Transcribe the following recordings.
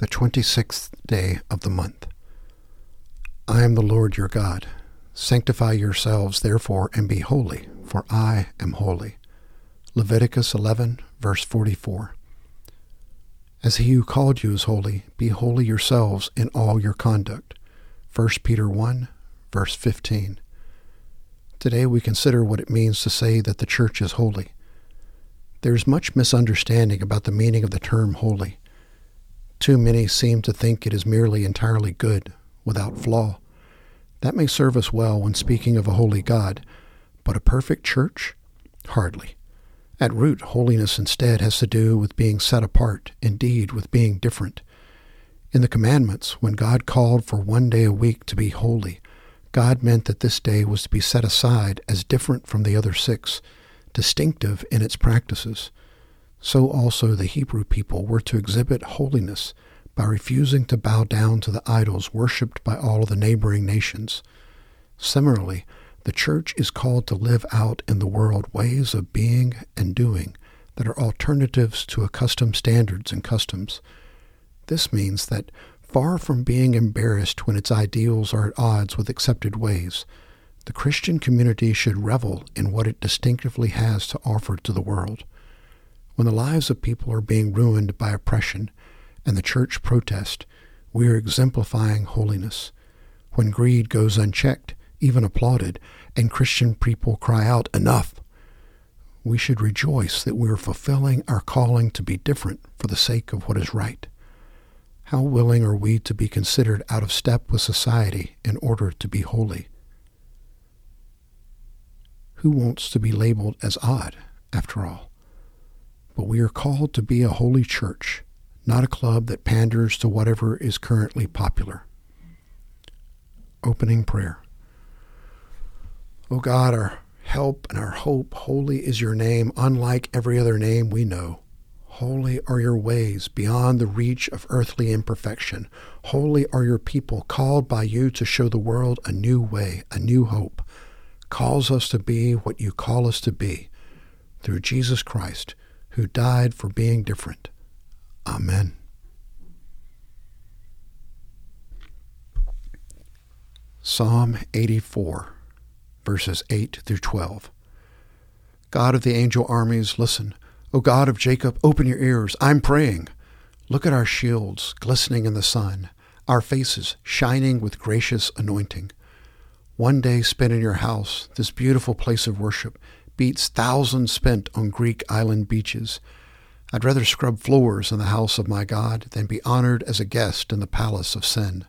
the twenty sixth day of the month. I am the Lord your God. Sanctify yourselves therefore and be holy, for I am holy. Leviticus 11, verse 44. As he who called you is holy, be holy yourselves in all your conduct. 1 Peter 1, verse 15. Today we consider what it means to say that the church is holy. There is much misunderstanding about the meaning of the term holy. Too many seem to think it is merely entirely good, without flaw. That may serve us well when speaking of a holy God, but a perfect church? Hardly. At root, holiness instead has to do with being set apart, indeed, with being different. In the commandments, when God called for one day a week to be holy, God meant that this day was to be set aside as different from the other six, distinctive in its practices. So also the Hebrew people were to exhibit holiness by refusing to bow down to the idols worshipped by all the neighboring nations. Similarly, the church is called to live out in the world ways of being and doing that are alternatives to accustomed standards and customs. This means that far from being embarrassed when its ideals are at odds with accepted ways, the Christian community should revel in what it distinctively has to offer to the world. When the lives of people are being ruined by oppression and the church protest, we are exemplifying holiness. When greed goes unchecked, even applauded, and Christian people cry out, Enough! We should rejoice that we are fulfilling our calling to be different for the sake of what is right. How willing are we to be considered out of step with society in order to be holy? Who wants to be labeled as odd, after all? But we are called to be a holy church, not a club that panders to whatever is currently popular. Opening prayer. O oh God, our help and our hope, holy is your name, unlike every other name we know. Holy are your ways beyond the reach of earthly imperfection. Holy are your people, called by you to show the world a new way, a new hope. Calls us to be what you call us to be. Through Jesus Christ, who died for being different. Amen. Psalm 84, verses 8 through 12. God of the angel armies, listen. O God of Jacob, open your ears. I'm praying. Look at our shields glistening in the sun, our faces shining with gracious anointing. One day spent in your house, this beautiful place of worship, beats thousands spent on Greek island beaches. I'd rather scrub floors in the house of my God than be honored as a guest in the palace of sin.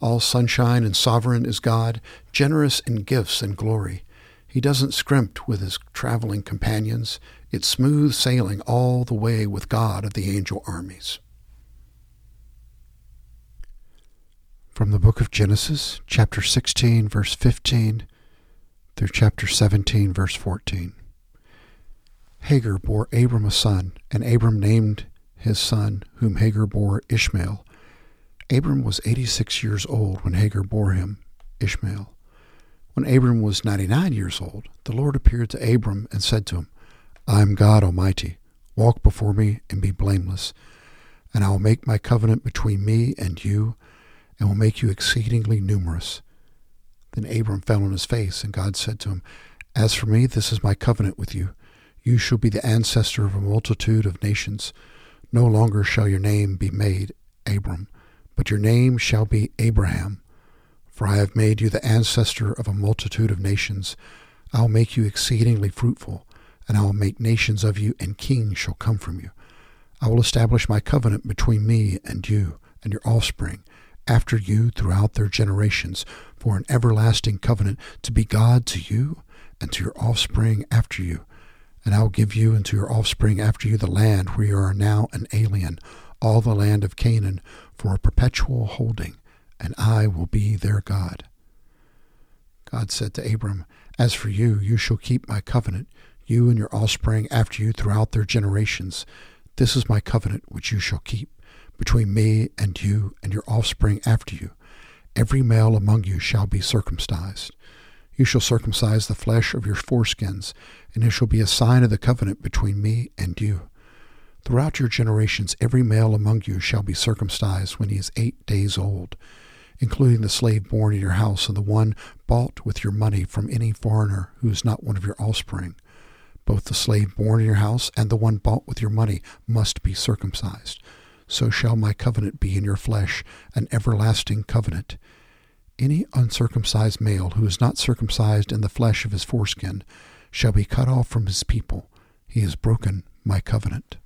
All sunshine and sovereign is God, generous in gifts and glory. He doesn't scrimp with his traveling companions. It's smooth sailing all the way with God of the angel armies. From the book of Genesis, chapter 16, verse 15 through chapter 17, verse 14. Hagar bore Abram a son, and Abram named his son, whom Hagar bore Ishmael. Abram was 86 years old when Hagar bore him Ishmael. When Abram was 99 years old, the Lord appeared to Abram and said to him, I am God Almighty. Walk before me and be blameless, and I will make my covenant between me and you, and will make you exceedingly numerous. Then Abram fell on his face, and God said to him, As for me, this is my covenant with you. You shall be the ancestor of a multitude of nations. No longer shall your name be made Abram, but your name shall be Abraham. For I have made you the ancestor of a multitude of nations. I will make you exceedingly fruitful, and I will make nations of you, and kings shall come from you. I will establish my covenant between me and you and your offspring after you throughout their generations for an everlasting covenant to be God to you and to your offspring after you. And I will give you and to your offspring after you the land where you are now an alien, all the land of Canaan, for a perpetual holding, and I will be their God. God said to Abram, As for you, you shall keep my covenant, you and your offspring after you throughout their generations. This is my covenant which you shall keep between me and you and your offspring after you. Every male among you shall be circumcised. You shall circumcise the flesh of your foreskins, and it shall be a sign of the covenant between me and you. Throughout your generations, every male among you shall be circumcised when he is eight days old, including the slave born in your house and the one bought with your money from any foreigner who is not one of your offspring. Both the slave born in your house and the one bought with your money must be circumcised. So shall my covenant be in your flesh, an everlasting covenant. Any uncircumcised male who is not circumcised in the flesh of his foreskin shall be cut off from his people. He has broken my covenant.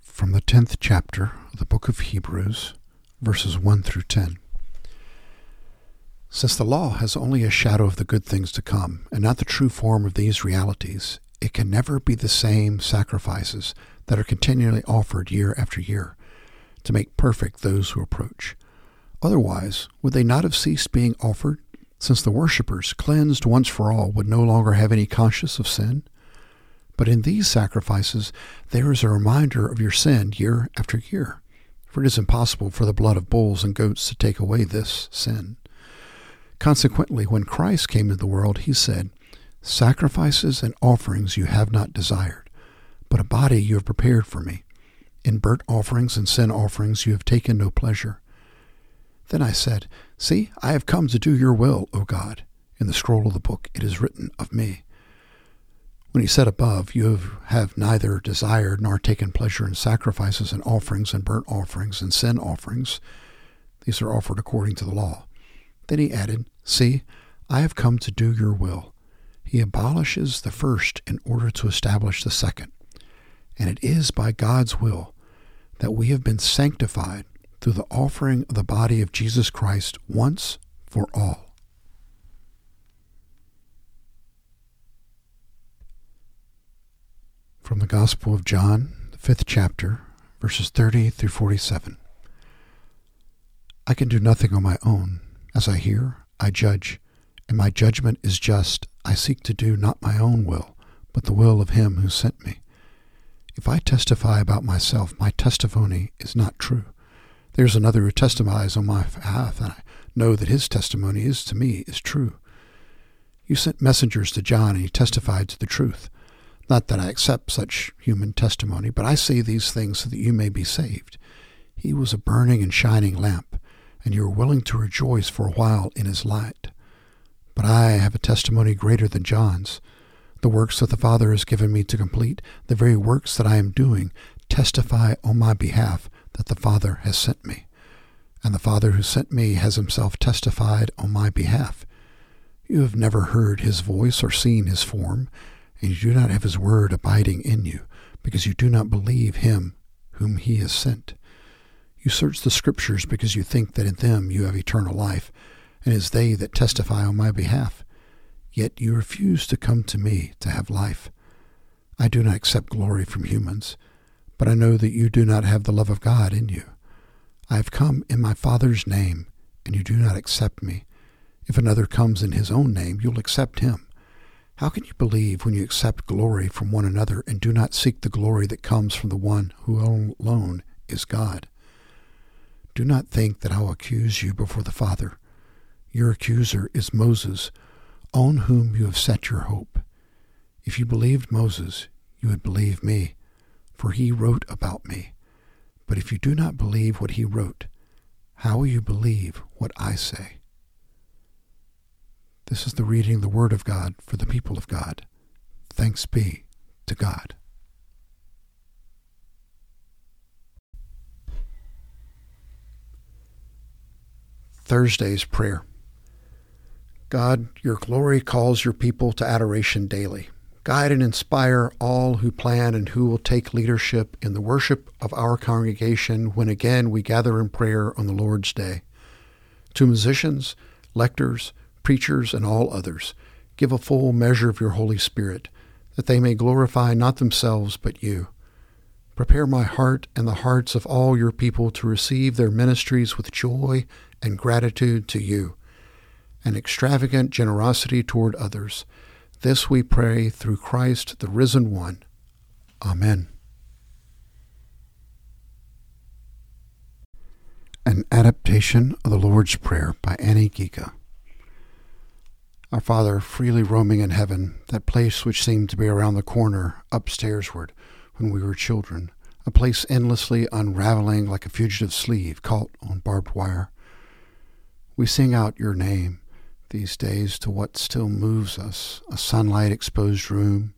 From the tenth chapter of the book of Hebrews, verses 1 through 10. Since the law has only a shadow of the good things to come, and not the true form of these realities, it can never be the same sacrifices that are continually offered year after year to make perfect those who approach. Otherwise, would they not have ceased being offered, since the worshippers, cleansed once for all, would no longer have any conscience of sin? But in these sacrifices, there is a reminder of your sin year after year, for it is impossible for the blood of bulls and goats to take away this sin. Consequently, when Christ came into the world, he said, Sacrifices and offerings you have not desired, but a body you have prepared for me. In burnt offerings and sin offerings you have taken no pleasure. Then I said, See, I have come to do your will, O God. In the scroll of the book it is written of me. When he said above, You have neither desired nor taken pleasure in sacrifices and offerings and burnt offerings and sin offerings, these are offered according to the law. Then he added, See, I have come to do your will. He abolishes the first in order to establish the second. And it is by God's will that we have been sanctified through the offering of the body of Jesus Christ once for all. From the Gospel of John, the fifth chapter, verses 30 through 47. I can do nothing on my own. As I hear, I judge, and my judgment is just. I seek to do not my own will, but the will of him who sent me. If I testify about myself, my testimony is not true. There's another who testifies on my behalf, and I know that his testimony is to me is true. You sent messengers to John, and he testified to the truth. Not that I accept such human testimony, but I say these things so that you may be saved. He was a burning and shining lamp and you were willing to rejoice for a while in his light. But I have a testimony greater than John's. The works that the Father has given me to complete, the very works that I am doing, testify on my behalf that the Father has sent me. And the Father who sent me has himself testified on my behalf. You have never heard his voice or seen his form, and you do not have his word abiding in you, because you do not believe him whom he has sent. You search the Scriptures because you think that in them you have eternal life, and it is they that testify on my behalf. Yet you refuse to come to me to have life. I do not accept glory from humans, but I know that you do not have the love of God in you. I have come in my Father's name, and you do not accept me. If another comes in his own name, you'll accept him. How can you believe when you accept glory from one another and do not seek the glory that comes from the one who alone is God? Do not think that I will accuse you before the Father. Your accuser is Moses, on whom you have set your hope. If you believed Moses, you would believe me, for he wrote about me. But if you do not believe what he wrote, how will you believe what I say? This is the reading of the Word of God for the people of God. Thanks be to God. Thursday's prayer. God, your glory calls your people to adoration daily. Guide and inspire all who plan and who will take leadership in the worship of our congregation when again we gather in prayer on the Lord's Day. To musicians, lectors, preachers, and all others, give a full measure of your Holy Spirit, that they may glorify not themselves but you. Prepare my heart and the hearts of all your people to receive their ministries with joy and gratitude to you, and extravagant generosity toward others. This we pray through Christ, the risen one. Amen. An adaptation of the Lord's Prayer by Ani Gjika. Our Father, freely roaming in heaven, that place which seemed to be around the corner, upstairsward, when we were children, a place endlessly unraveling like a fugitive sleeve caught on barbed wire. We sing out your name these days to what still moves us, a sunlight exposed room,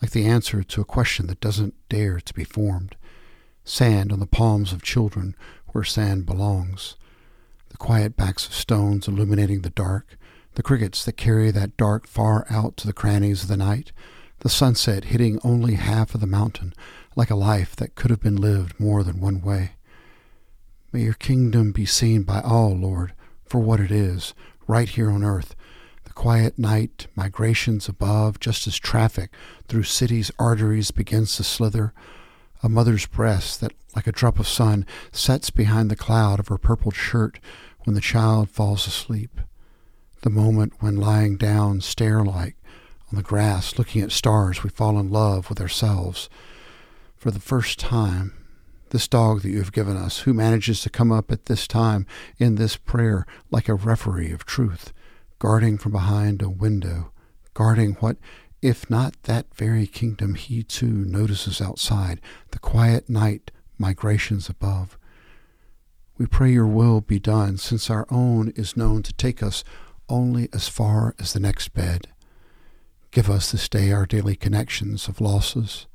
like the answer to a question that doesn't dare to be formed. Sand on the palms of children where sand belongs. The quiet backs of stones illuminating the dark, the crickets that carry that dark far out to the crannies of the night, the sunset hitting only half of the mountain, like a life that could have been lived more than one way. May your kingdom be seen by all, Lord, for what it is, right here on earth. The quiet night, migrations above, just as traffic through cities' arteries begins to slither. A mother's breast that, like a drop of sun, sets behind the cloud of her purpled shirt when the child falls asleep the moment when lying down stare like on the grass looking at stars we fall in love with ourselves for the first time this dog that you have given us who manages to come up at this time in this prayer like a referee of truth guarding from behind a window guarding what if not that very kingdom he too notices outside the quiet night migrations above we pray your will be done since our own is known to take us only as far as the next bed. Give us this day our daily connections of losses.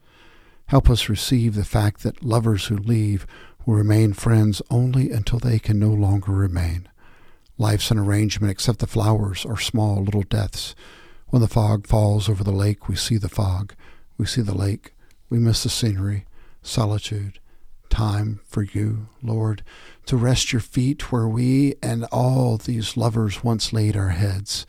Help us receive the fact that lovers who leave will remain friends only until they can no longer remain. Life's an arrangement except the flowers are small little deaths. When the fog falls over the lake, we see the fog. We see the lake. We miss the scenery, solitude, time for you, Lord, to rest your feet where we and all these lovers once laid our heads.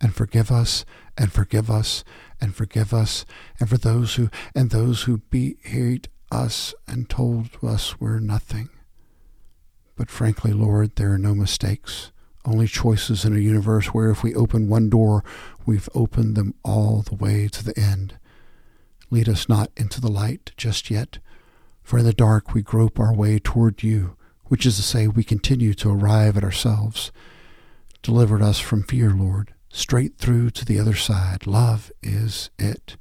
And forgive us, and forgive us, and forgive us, and for those who and those who beat us and told us we're nothing. But frankly, Lord, there are no mistakes, only choices in a universe where if we open one door, we've opened them all the way to the end. Lead us not into the light just yet for in the dark we grope our way toward you, which is to say, we continue to arrive at ourselves. Deliver us from fear, Lord, straight through to the other side. Love is it.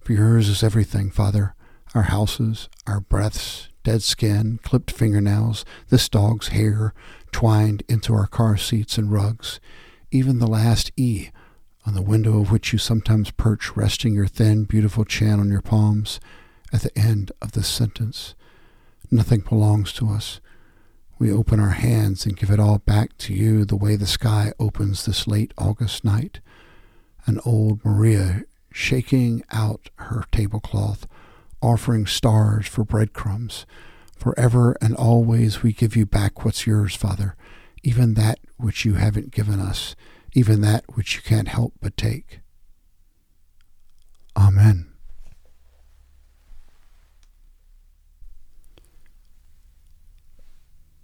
For yours is everything, Father our houses, our breaths, dead skin, clipped fingernails, this dog's hair twined into our car seats and rugs, even the last E on the window of which you sometimes perch, resting your thin, beautiful chin on your palms at the end of this sentence. Nothing belongs to us. We open our hands and give it all back to you the way the sky opens this late August night. An old Maria shaking out her tablecloth, offering stars for breadcrumbs. Forever and always we give you back what's yours, Father, even that which you haven't given us, even that which you can't help but take. Amen.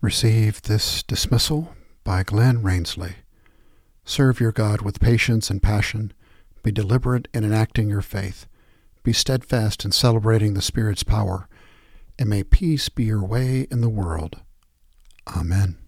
Receive this dismissal by Glen Rainsley. Serve your God with patience and passion. Be deliberate in enacting your faith. Be steadfast in celebrating the Spirit's power. And may peace be your way in the world. Amen.